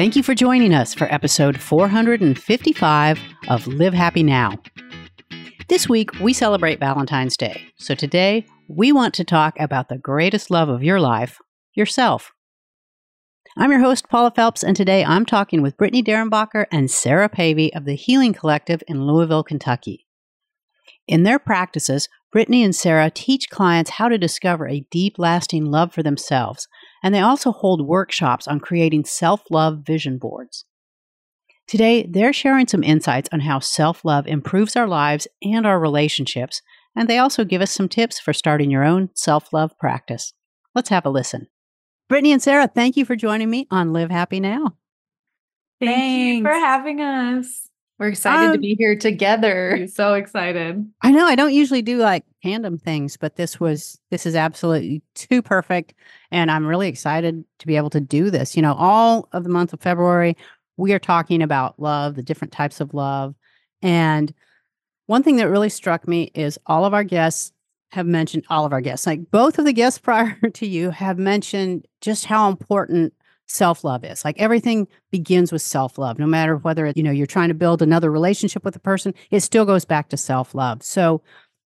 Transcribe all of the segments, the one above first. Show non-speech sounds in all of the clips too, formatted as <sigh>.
Thank you for joining us for episode 455 of Live Happy Now. This week, we celebrate Valentine's Day. So today, we want to talk about the greatest love of your life, yourself. I'm your host, Paula Felps, and today I'm talking with Brittany Derrenbacher and Sarah Pavey of the Healing Collective in Louisville, Kentucky. In their practices, Brittany and Sarah teach clients how to discover a deep, lasting love for themselves, and they also hold workshops on creating self love vision boards. Today, they're sharing some insights on how self love improves our lives and our relationships, and they also give us some tips for starting your own self love practice. Let's have a listen. Brittany and Sarah, thank you for joining me on Live Happy Now. Thank Thanks. you for having us. We're excited to Um, be here together. I'm so excited. I know I don't usually do like tandem things, but this was this is absolutely too perfect and I'm really excited to be able to do this. You know, all of the month of February we are talking about love, the different types of love. And one thing that really struck me is all of our guests have mentioned all of our guests, like both of the guests <laughs> prior to you have mentioned just how important self-love is. Like everything begins with self-love. No matter whether, you know, you're trying to build another relationship with a person, it still goes back to self-love. So,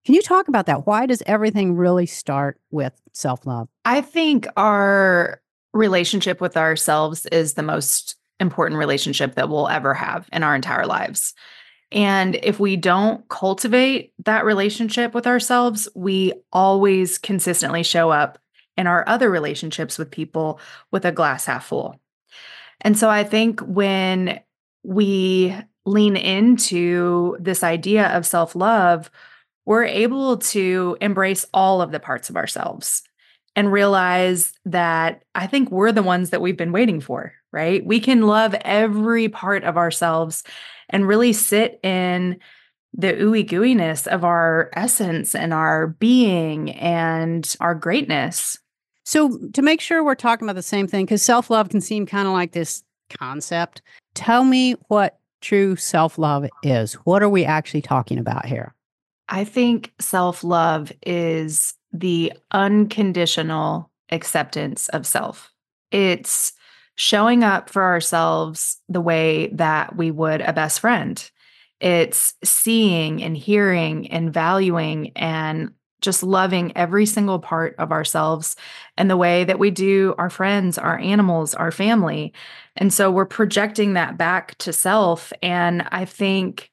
can you talk about that? Why does everything really start with self-love? I think our relationship with ourselves is the most important relationship that we'll ever have in our entire lives. And if we don't cultivate that relationship with ourselves, we always consistently show up in our other relationships with people with a glass half full. And so I think when we lean into this idea of self love, we're able to embrace all of the parts of ourselves and realize that I think we're the ones that we've been waiting for, right? We can love every part of ourselves and really sit in the ooey gooiness of our essence and our being and our greatness. So, to make sure we're talking about the same thing, because self love can seem kind of like this concept, tell me what true self love is. What are we actually talking about here? I think self love is the unconditional acceptance of self. It's showing up for ourselves the way that we would a best friend. It's seeing and hearing and valuing and just loving every single part of ourselves and the way that we do our friends, our animals, our family. And so we're projecting that back to self. And I think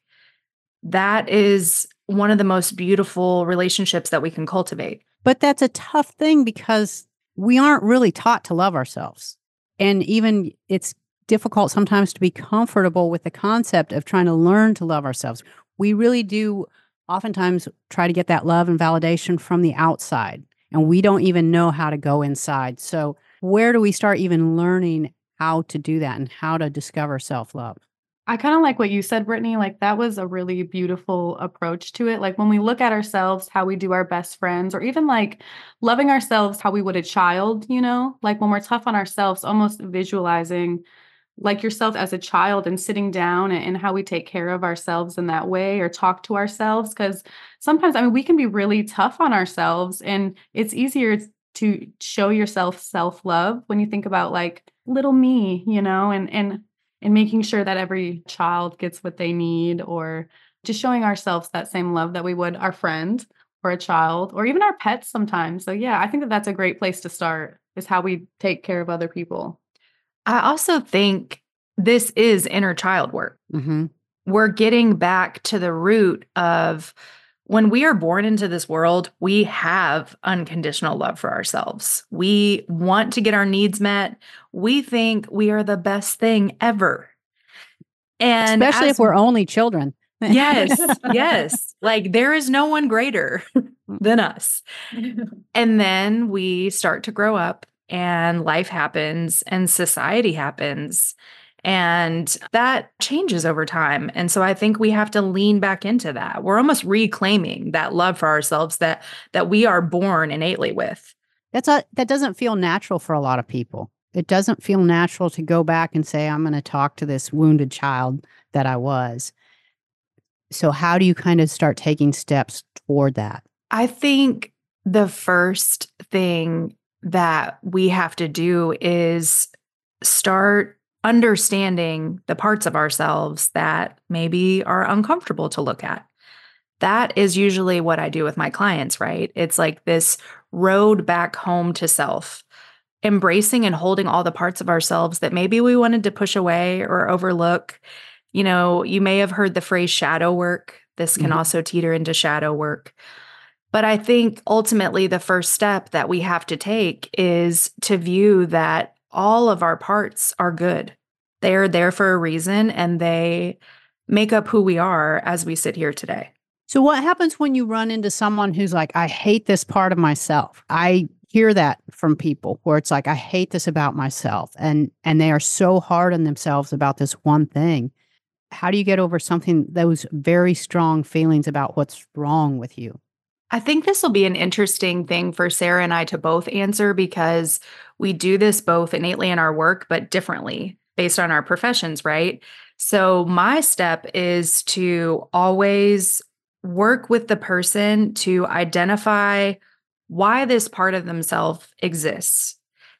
that is one of the most beautiful relationships that we can cultivate. But that's a tough thing because we aren't really taught to love ourselves. And even it's difficult sometimes to be comfortable with the concept of trying to learn to love ourselves. We really do oftentimes try to get that love and validation from the outside, and we don't even know how to go inside. So, where do we start even learning how to do that and how to discover self love? I kind of like what you said, Brittany. Like that was a really beautiful approach to it. Like when we look at ourselves, how we do our best friends, or even like loving ourselves how we would a child, you know, like when we're tough on ourselves, almost visualizing like yourself as a child and sitting down and, how we take care of ourselves in that way or talk to ourselves. Cause sometimes, I mean, we can be really tough on ourselves and it's easier to show yourself self love when you think about like little me, you know, and, and, and making sure that every child gets what they need or just showing ourselves that same love that we would our friend or a child or even our pets sometimes. So yeah, I think that that's a great place to start is how we take care of other people. I also think this is inner child work. Mm-hmm. We're getting back to the root of when we are born into this world, we have unconditional love for ourselves. We want to get our needs met. We think we are the best thing ever. And Especially if we're only children. yes, <laughs> yes. Like there is no one greater than us. And then we start to grow up and life happens and society happens. And that changes over time. And so I think we have to lean back into that. We're almost reclaiming that love for ourselves that that we are born innately with. That's a, that doesn't feel natural for a lot of people. It doesn't feel natural to go back and say, I'm going to talk to this wounded child that I was. So, how do you kind of start taking steps toward that? I think the first thing that we have to do is start understanding the parts of ourselves that maybe are uncomfortable to look at. That is usually what I do with my clients, right? It's like this road back home to self, embracing and holding all the parts of ourselves that maybe we wanted to push away or overlook. You know, you may have heard the phrase shadow work. This can mm-hmm. also teeter into shadow work. But I think ultimately the first step that we have to take is to view that all of our parts are good. They are there for a reason and they make up who we are as we sit here today. So, what happens when you run into someone who's like, I hate this part of myself? I hear that from people where it's like, I hate this about myself. And, and they are so hard on themselves about this one thing. How do you get over something, those very strong feelings about what's wrong with you? I think this will be an interesting thing for Sarah and I to both answer because we do this both innately in our work, but differently based on our professions, right? So, my step is to always work with the person to identify why this part of themselves exists,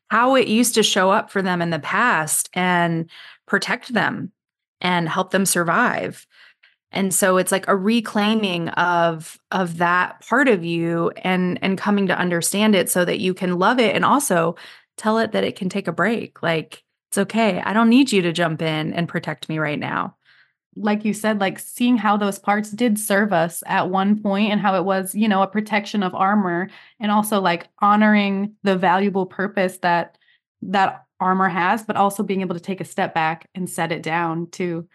how it used to show up for them in the past, and protect them and help them survive and so it's like a reclaiming of of that part of you and and coming to understand it so that you can love it and also tell it that it can take a break like it's okay i don't need you to jump in and protect me right now. Like you said like seeing how those parts did serve us at one point and how it was you know a protection of armor and also like honoring the valuable purpose that that armor has but also being able to take a step back and set it down to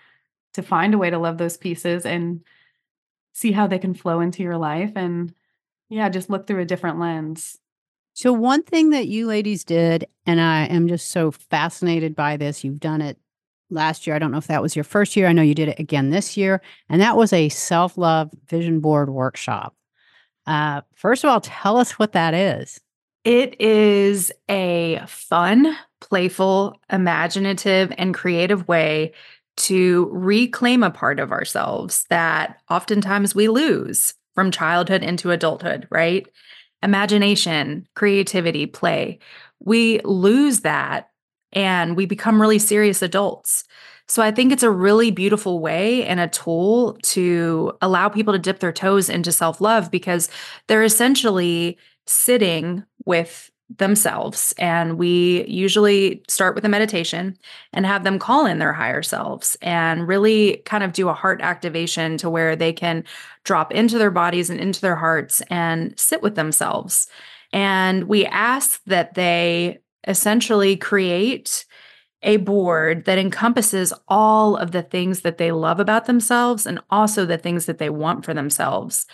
to find a way to love those pieces and see how they can flow into your life and yeah, just look through a different lens. So one thing that you ladies did and I am just so fascinated by this, you've done it last year. I don't know if that was your first year. I know you did it again this year, and that was a self-love vision board workshop. Uh, first of all, tell us what that is. It is a fun, playful, imaginative, and creative way to reclaim a part of ourselves that oftentimes we lose from childhood into adulthood, right? Imagination, creativity, play. We lose that and we become really serious adults. So I think it's a really beautiful way and a tool to allow people to dip their toes into self love because they're essentially sitting with themselves. And we usually start with a meditation and have them call in their higher selves and really kind of do a heart activation to where they can drop into their bodies and into their hearts and sit with themselves. And we ask that they essentially create a board that encompasses all of the things that they love about themselves and also the things that they want for themselves.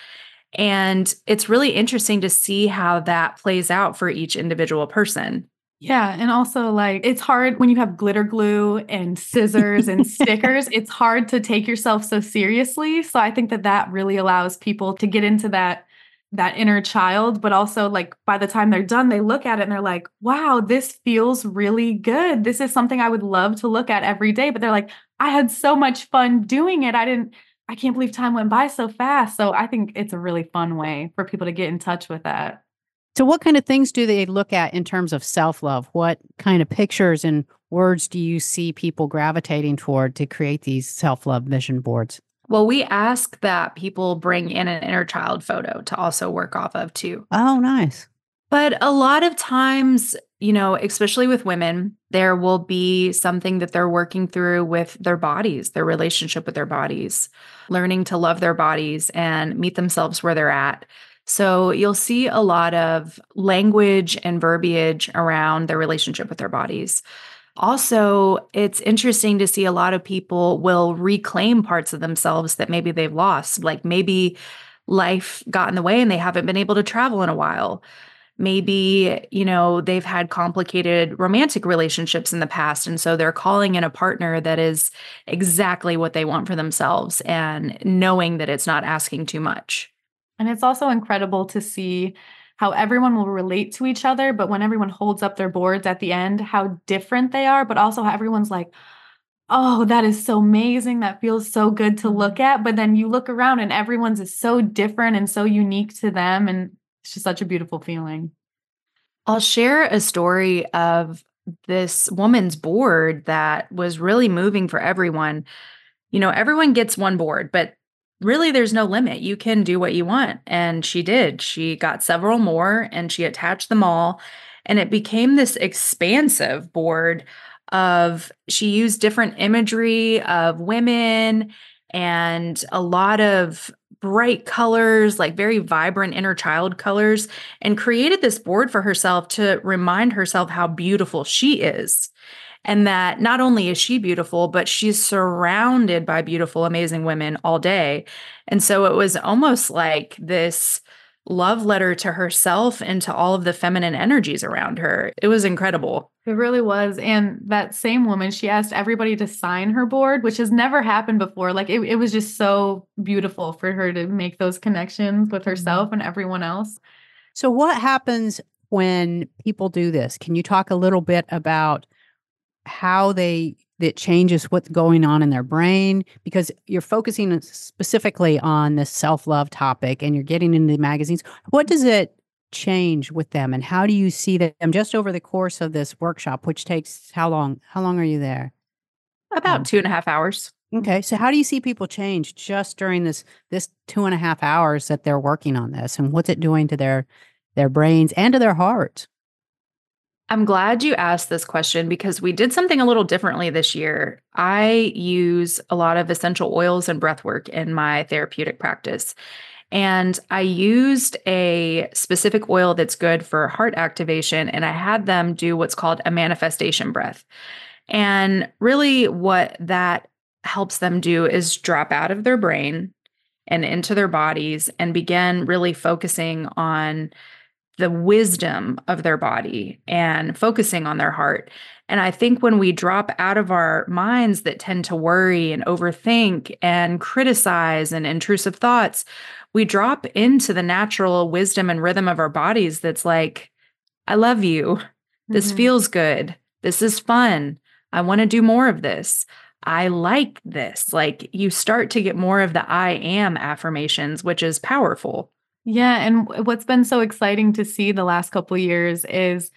And it's really interesting to see how that plays out for each individual person. Yeah. And also, like, it's hard when you have glitter glue and scissors and <laughs> stickers, it's hard to take yourself so seriously. So I think that that really allows people to get into that that inner child but also like by the time they're done they look at it and they're like wow this feels really good this is something i would love to look at every day but they're like i had so much fun doing it i didn't I can't believe time went by so fast. So I think it's a really fun way for people to get in touch with that. So, what kind of things do they look at in terms of self love? What kind of pictures and words do you see people gravitating toward to create these self love vision boards? Well, we ask that people bring in an inner child photo to also work off of too. Oh, nice. But a lot of times, you know, especially with women, there will be something that they're working through with their bodies, their relationship with their bodies, learning to love their bodies and meet themselves where they're at. So you'll see a lot of language and verbiage around their relationship with their bodies. Also, it's interesting to see a lot of people will reclaim parts of themselves that maybe they've lost. Like maybe life got in the way and they haven't been able to travel in a while maybe you know they've had complicated romantic relationships in the past and so they're calling in a partner that is exactly what they want for themselves and knowing that it's not asking too much. And it's also incredible to see how everyone will relate to each other but when everyone holds up their boards at the end how different they are but also how everyone's like oh that is so amazing. That feels so good to look at. But then you look around and everyone's is so different and so unique to them and it's just such a beautiful feeling. I'll share a story of this woman's board that was really moving for everyone. You know, everyone gets one board, but really there's no limit. You can do what you want. And she did. She got several more and she attached them all. And it became this expansive board of she used different imagery of women and a lot of bright colors, like very vibrant inner child colors, and created this board for herself to remind herself how beautiful she is. And that not only is she beautiful, but she's surrounded by beautiful, amazing women all day. And so it was almost like this love letter to herself and to all of the feminine energies around her. It was incredible. It really was. And that same woman, she asked everybody to sign her board, which has never happened before. Like it, it was just so beautiful for her to make those connections with herself mm-hmm. and everyone else. So, what happens when people do this? Can you talk a little bit about how they that changes what's going on in their brain because you're focusing specifically on this self-love topic and you're getting into the magazines. What does it change with them and how do you see them just over the course of this workshop which takes how long? How long are you there? About um, two and a half hours. Okay so how do you see people change just during this this two and a half hours that they're working on this and what's it doing to their their brains and to their hearts I'm glad you asked this question because we did something a little differently this year. I use a lot of essential oils and breath work in my therapeutic practice. And I used a specific oil that's good for heart activation, and I had them do what's called a manifestation breath. And really, what that helps them do is drop out of their brain and into their bodies and begin really focusing on the wisdom of their body and focusing on their heart. And I think when we drop out of our minds that tend to worry and overthink and criticize and intrusive thoughts, we drop into the natural wisdom and rhythm of our bodies that's like, I love you. This mm-hmm. feels good. This is fun. I want to do more of this. I like this. Like you start to get more of the I am affirmations, which is powerful. Yeah, and what's been so exciting to see the last couple years is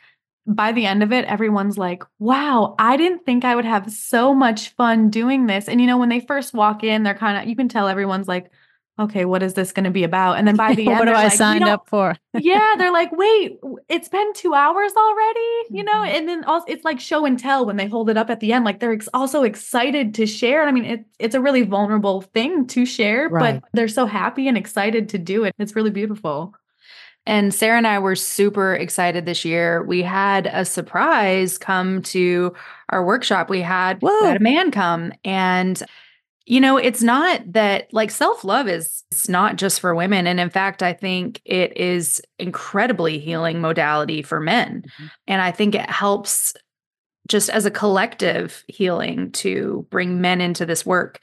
by the end of it everyone's like, "Wow, I didn't think I would have so much fun doing this." And you know, when they first walk in, they're kind of you can tell everyone's like, okay, what is this going to be about? And then by the <laughs> end, what do I like, signed up for? <laughs> yeah, they're like, wait, it's been two hours already, you know? Mm-hmm. And then also, it's like show and tell when they hold it up at the end. Like they're ex- also excited to share. I mean, it, it's a really vulnerable thing to share, right. but they're so happy and excited to do it. It's really beautiful. And Sarah and I were super excited this year. We had a surprise come to our workshop. We had, we had a man come and you know, it's not that like self love is it's not just for women. And in fact, I think it is incredibly healing modality for men. Mm-hmm. And I think it helps just as a collective healing to bring men into this work.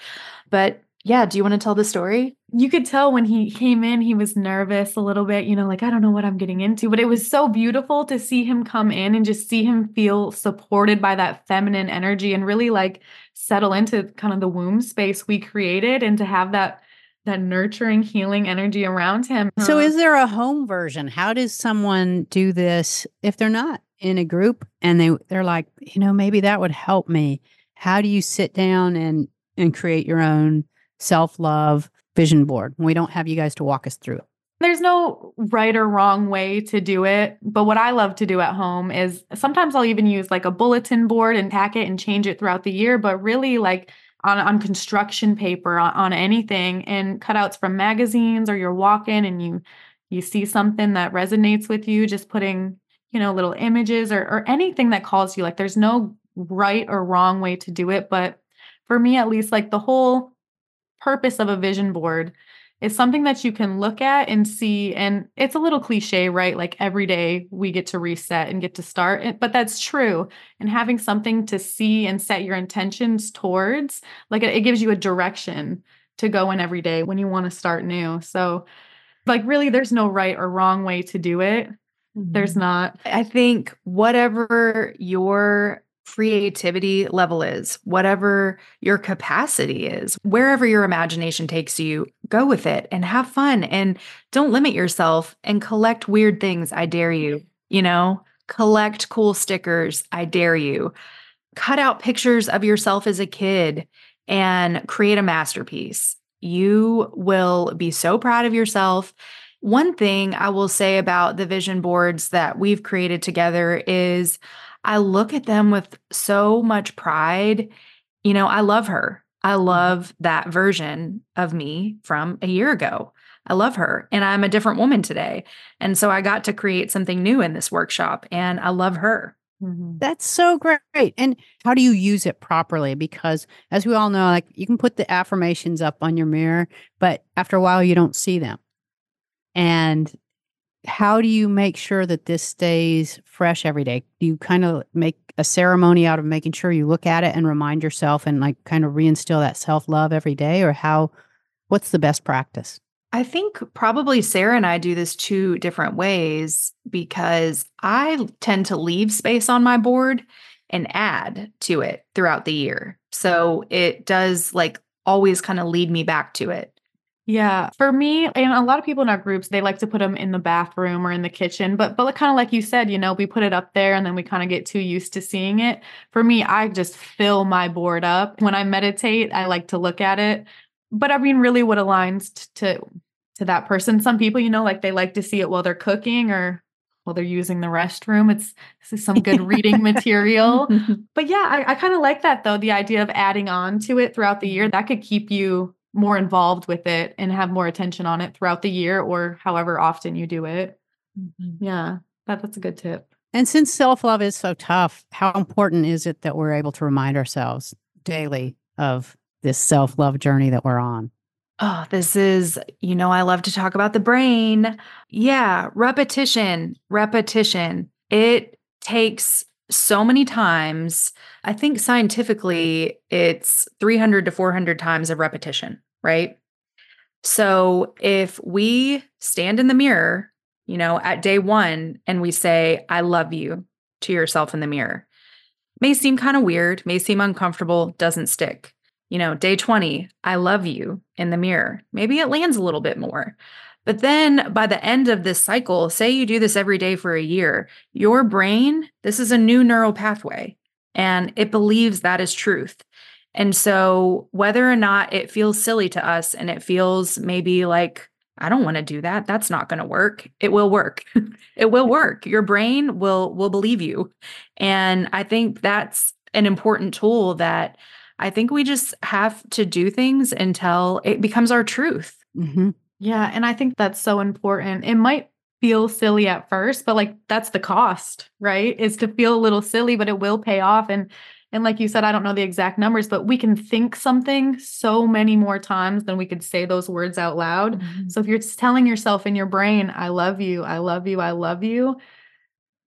But yeah, do you want to tell the story? You could tell when he came in, he was nervous a little bit, you know, like, I don't know what I'm getting into. But it was so beautiful to see him come in and just see him feel supported by that feminine energy and really like settle into kind of the womb space we created and to have that that nurturing healing energy around him. So uh-huh. is there a home version? How does someone do this if they're not in a group and they they're like, you know, maybe that would help me. How do you sit down and and create your own self-love vision board? We don't have you guys to walk us through. There's no right or wrong way to do it. But what I love to do at home is sometimes I'll even use like a bulletin board and pack it and change it throughout the year. But really, like on, on construction paper, on, on anything, and cutouts from magazines, or you're walking and you you see something that resonates with you, just putting, you know, little images or, or anything that calls you. Like there's no right or wrong way to do it. But for me, at least, like the whole purpose of a vision board is something that you can look at and see. And it's a little cliche, right? Like every day we get to reset and get to start, but that's true. And having something to see and set your intentions towards, like it, gives you a direction to go in every day when you want to start new. So, like, really, there's no right or wrong way to do it. There's mm-hmm. not. I think whatever your creativity level is, whatever your capacity is, wherever your imagination takes you, go with it and have fun and don't limit yourself and collect weird things. I dare you, you know, collect cool stickers. I dare you. Cut out pictures of yourself as a kid and create a masterpiece. You will be so proud of yourself. One thing I will say about the vision boards that we've created together is I look at them with so much pride. You know, I love her. I mm-hmm. love that version of me from a year ago. I love her and I'm a different woman today. And so I got to create something new in this workshop and I love her. Mm-hmm. That's so great. And how do you use it properly? Because as we all know, like you can put the affirmations up on your mirror, but after a while you don't see them. And how do you make sure that this stays fresh every day? Do you kind of make a ceremony out of making sure you look at it and remind yourself and like kind of reinstill that self love every day? Or how, what's the best practice? I think probably Sarah and I do this two different ways because I tend to leave space on my board and add to it throughout the year. So it does like always kind of lead me back to it. Yeah, for me and a lot of people in our groups, they like to put them in the bathroom or in the kitchen. But but kind of like you said, you know, we put it up there and then we kind of get too used to seeing it. For me, I just fill my board up. When I meditate, I like to look at it but I mean, really, what aligns to to that person? Some people, you know, like they like to see it while they're cooking or while they're using the restroom. It's this is some good reading material. <laughs> But yeah, I, I kind of like that though. The idea of adding on to it throughout the year that could keep you more involved with it and have more attention on it throughout the year or however often you do it. Mm-hmm. Yeah, that, that's a good tip. And since self love is so tough, how important is it that we're able to remind ourselves daily of this self love journey that we're on? Oh, this is, you know, I love to talk about the brain. Yeah, repetition, repetition. It takes so many times. I think scientifically, it's 300 to 400 times of repetition, right? So if we stand in the mirror, you know, at day one and we say, I love you to yourself in the mirror, may seem kind of weird, may seem uncomfortable, doesn't stick you know, day 20, I love you in the mirror. Maybe it lands a little bit more. But then by the end of this cycle, say you do this every day for a year, your brain, this is a new neural pathway and it believes that is truth. And so whether or not it feels silly to us and it feels maybe like, I don't want to do that. That's not going to work. It will work. <laughs> it will work. Your brain will will believe you. And I think that's an important tool that I think we just have to do things until it becomes our truth. Mm-hmm. Yeah. And I think that's so important. It might feel silly at first, but like that's the cost, right? Is to feel a little silly, but it will pay off. And and like you said, I don't know the exact numbers, but we can think something so many more times than we could say those words out loud. Mm-hmm. So if you're telling yourself in your brain, I love you, I love you, I love you,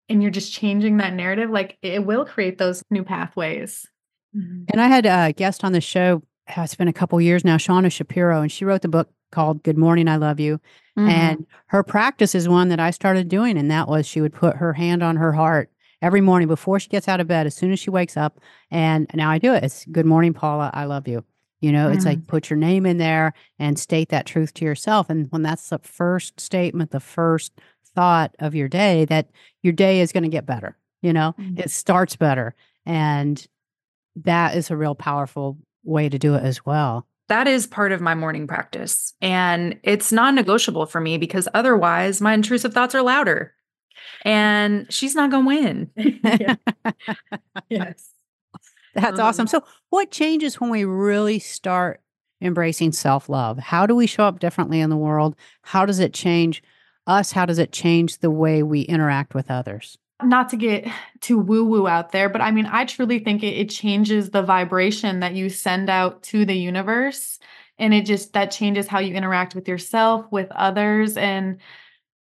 and you're just changing that narrative, like it will create those new pathways. Mm-hmm. And I had a guest on the show. Uh, it's been a couple years now, Shauna Shapiro, and she wrote the book called Good Morning, I Love You. Mm-hmm. And her practice is one that I started doing, and that was she would put her hand on her heart every morning before she gets out of bed, as soon as she wakes up. And now I do it. It's Good Morning, Paula, I love you. You know, mm-hmm. it's like mm. put your name in there and state that truth to yourself. And when that's the first statement, the first thought of your day, that your day is going to get better. You know, mm-hmm. it starts better. And that is a real powerful way to do it as well. That is part of my morning practice. And it's non negotiable for me because otherwise my intrusive thoughts are louder and she's not going to win. <laughs> <laughs> yes. That's um, awesome. So, what changes when we really start embracing self love? How do we show up differently in the world? How does it change us? How does it change the way we interact with others? not to get too woo woo out there, but I mean, I truly think it, it, changes the vibration that you send out to the universe. And it just that changes how you interact with yourself, with others. And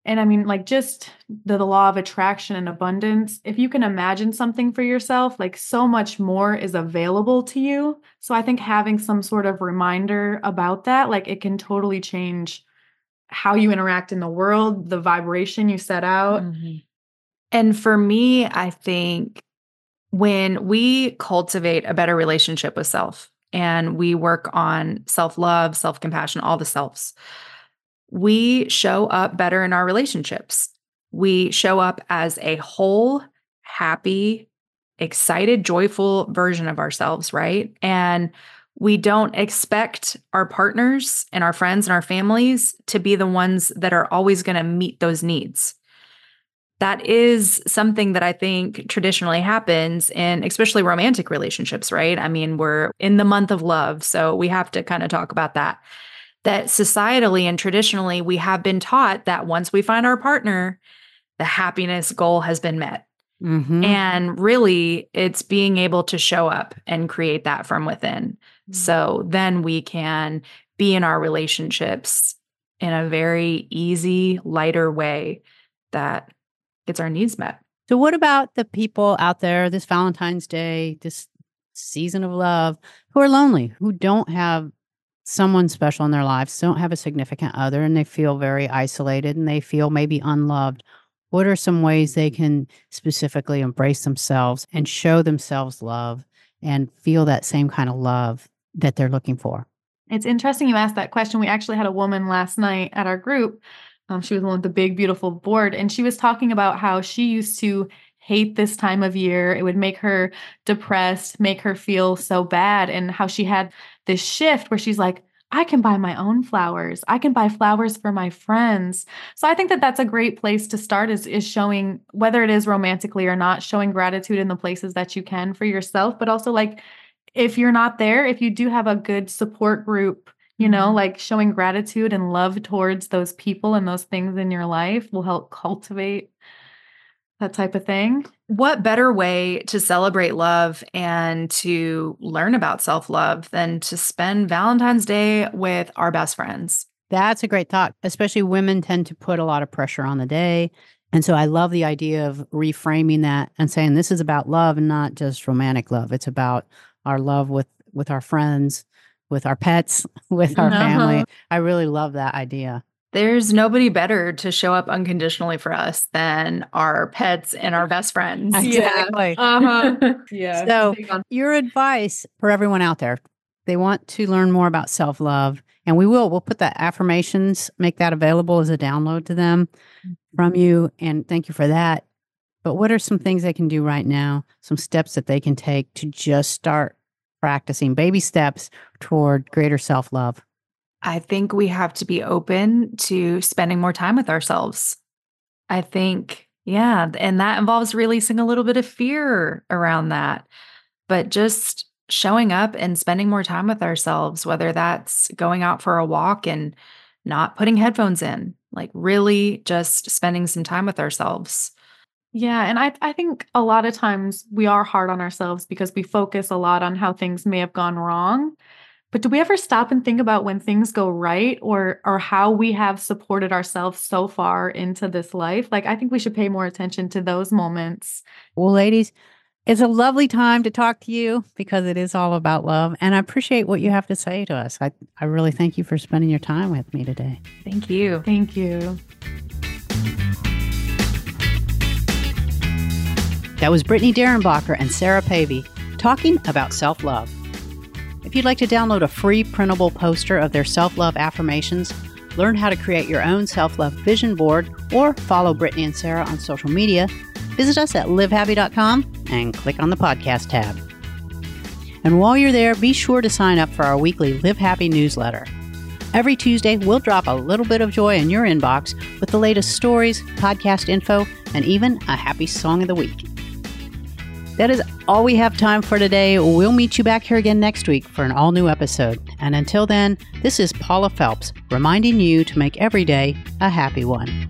and I mean, like just the, the law of attraction and abundance. If you can imagine something for yourself, like so much more is available to you. So I think having some sort of reminder about that, like it can totally change how you interact in the world, the vibration you set out. Mm-hmm and for me, I think when we cultivate a better relationship with self and we work on self love, self compassion, all the selves, we show up better in our relationships. we show up as a whole, happy, excited, joyful version of ourselves, right? And we don't expect our partners and our friends and our families to be the ones that are always going to meet those needs. That is something that I think traditionally happens in especially romantic relationships, right? I mean, we're in the month of love, so we have to kind of talk about that. That societally and traditionally, we have been taught that once we find our partner, the happiness goal has been met. Mm-hmm. And really, it's being able to show up and create that from within. Mm-hmm. So then we can be in our relationships in a very easy, lighter way that gets our needs met. So, what about the people out there this Valentine's Day, this season of love, who are lonely, who don't have someone special in their lives, don't have a significant other, and they feel very isolated and they feel maybe unloved? What are some ways they can specifically embrace themselves and show themselves love and feel that same kind of love that they're looking for? It's interesting you asked that question. We actually had a woman last night at our group. Um, she was the one with the big, beautiful board, and she was talking about how she used to hate this time of year. It would make her depressed, make her feel so bad, and how she had this shift where she's like, I can buy my own flowers. I can buy flowers for my friends. So I think that that's a great place to start is is showing whether it is romantically or not, showing gratitude in the places that you can for yourself, but also like if you're not there, if you do have a good support group, you know, mm-hmm. like showing gratitude and love towards those people and those things in your life will help cultivate that type of thing. What better way to celebrate love and to learn about self love than to spend Valentine's Day with our best friends? That's a great thought. Especially women tend to put a lot of pressure on the day. And so I love the idea of reframing that and saying this is about love and not just romantic love. It's about our love with with our friends, with our pets, <laughs> with our uh-huh. family. I really love that idea. There's nobody better to show up unconditionally for us than our pets and our best friends. Exactly. Yeah. Uh-huh. <laughs> yeah. So, your advice for everyone out there, they want to learn more about self love, and we will. We'll put the affirmations, make that available as a download to them from mm-hmm. you. And thank you for that. But what are some things they can do right now? Some steps that they can take to just start practicing baby steps toward greater self love? I think we have to be open to spending more time with ourselves. I think, yeah, and that involves releasing a little bit of fear around that. But just showing up and spending more time with ourselves, whether that's going out for a walk and not putting headphones in, like really just spending some time with ourselves. Yeah, and I I think a lot of times we are hard on ourselves because we focus a lot on how things may have gone wrong. But do we ever stop and think about when things go right or or how we have supported ourselves so far into this life? Like I think we should pay more attention to those moments. Well, ladies, it's a lovely time to talk to you because it is all about love. And I appreciate what you have to say to us. I, I really thank you for spending your time with me today. Thank you. Thank you. That was Brittany Derrenbacher and Sarah Pavey talking about self love. If you'd like to download a free printable poster of their self love affirmations, learn how to create your own self love vision board, or follow Brittany and Sarah on social media, visit us at livehappy.com and click on the podcast tab. And while you're there, be sure to sign up for our weekly Live Happy newsletter. Every Tuesday, we'll drop a little bit of joy in your inbox with the latest stories, podcast info, and even a happy song of the week. That is all we have time for today. We'll meet you back here again next week for an all new episode. And until then, this is Paula Felps reminding you to make every day a happy one.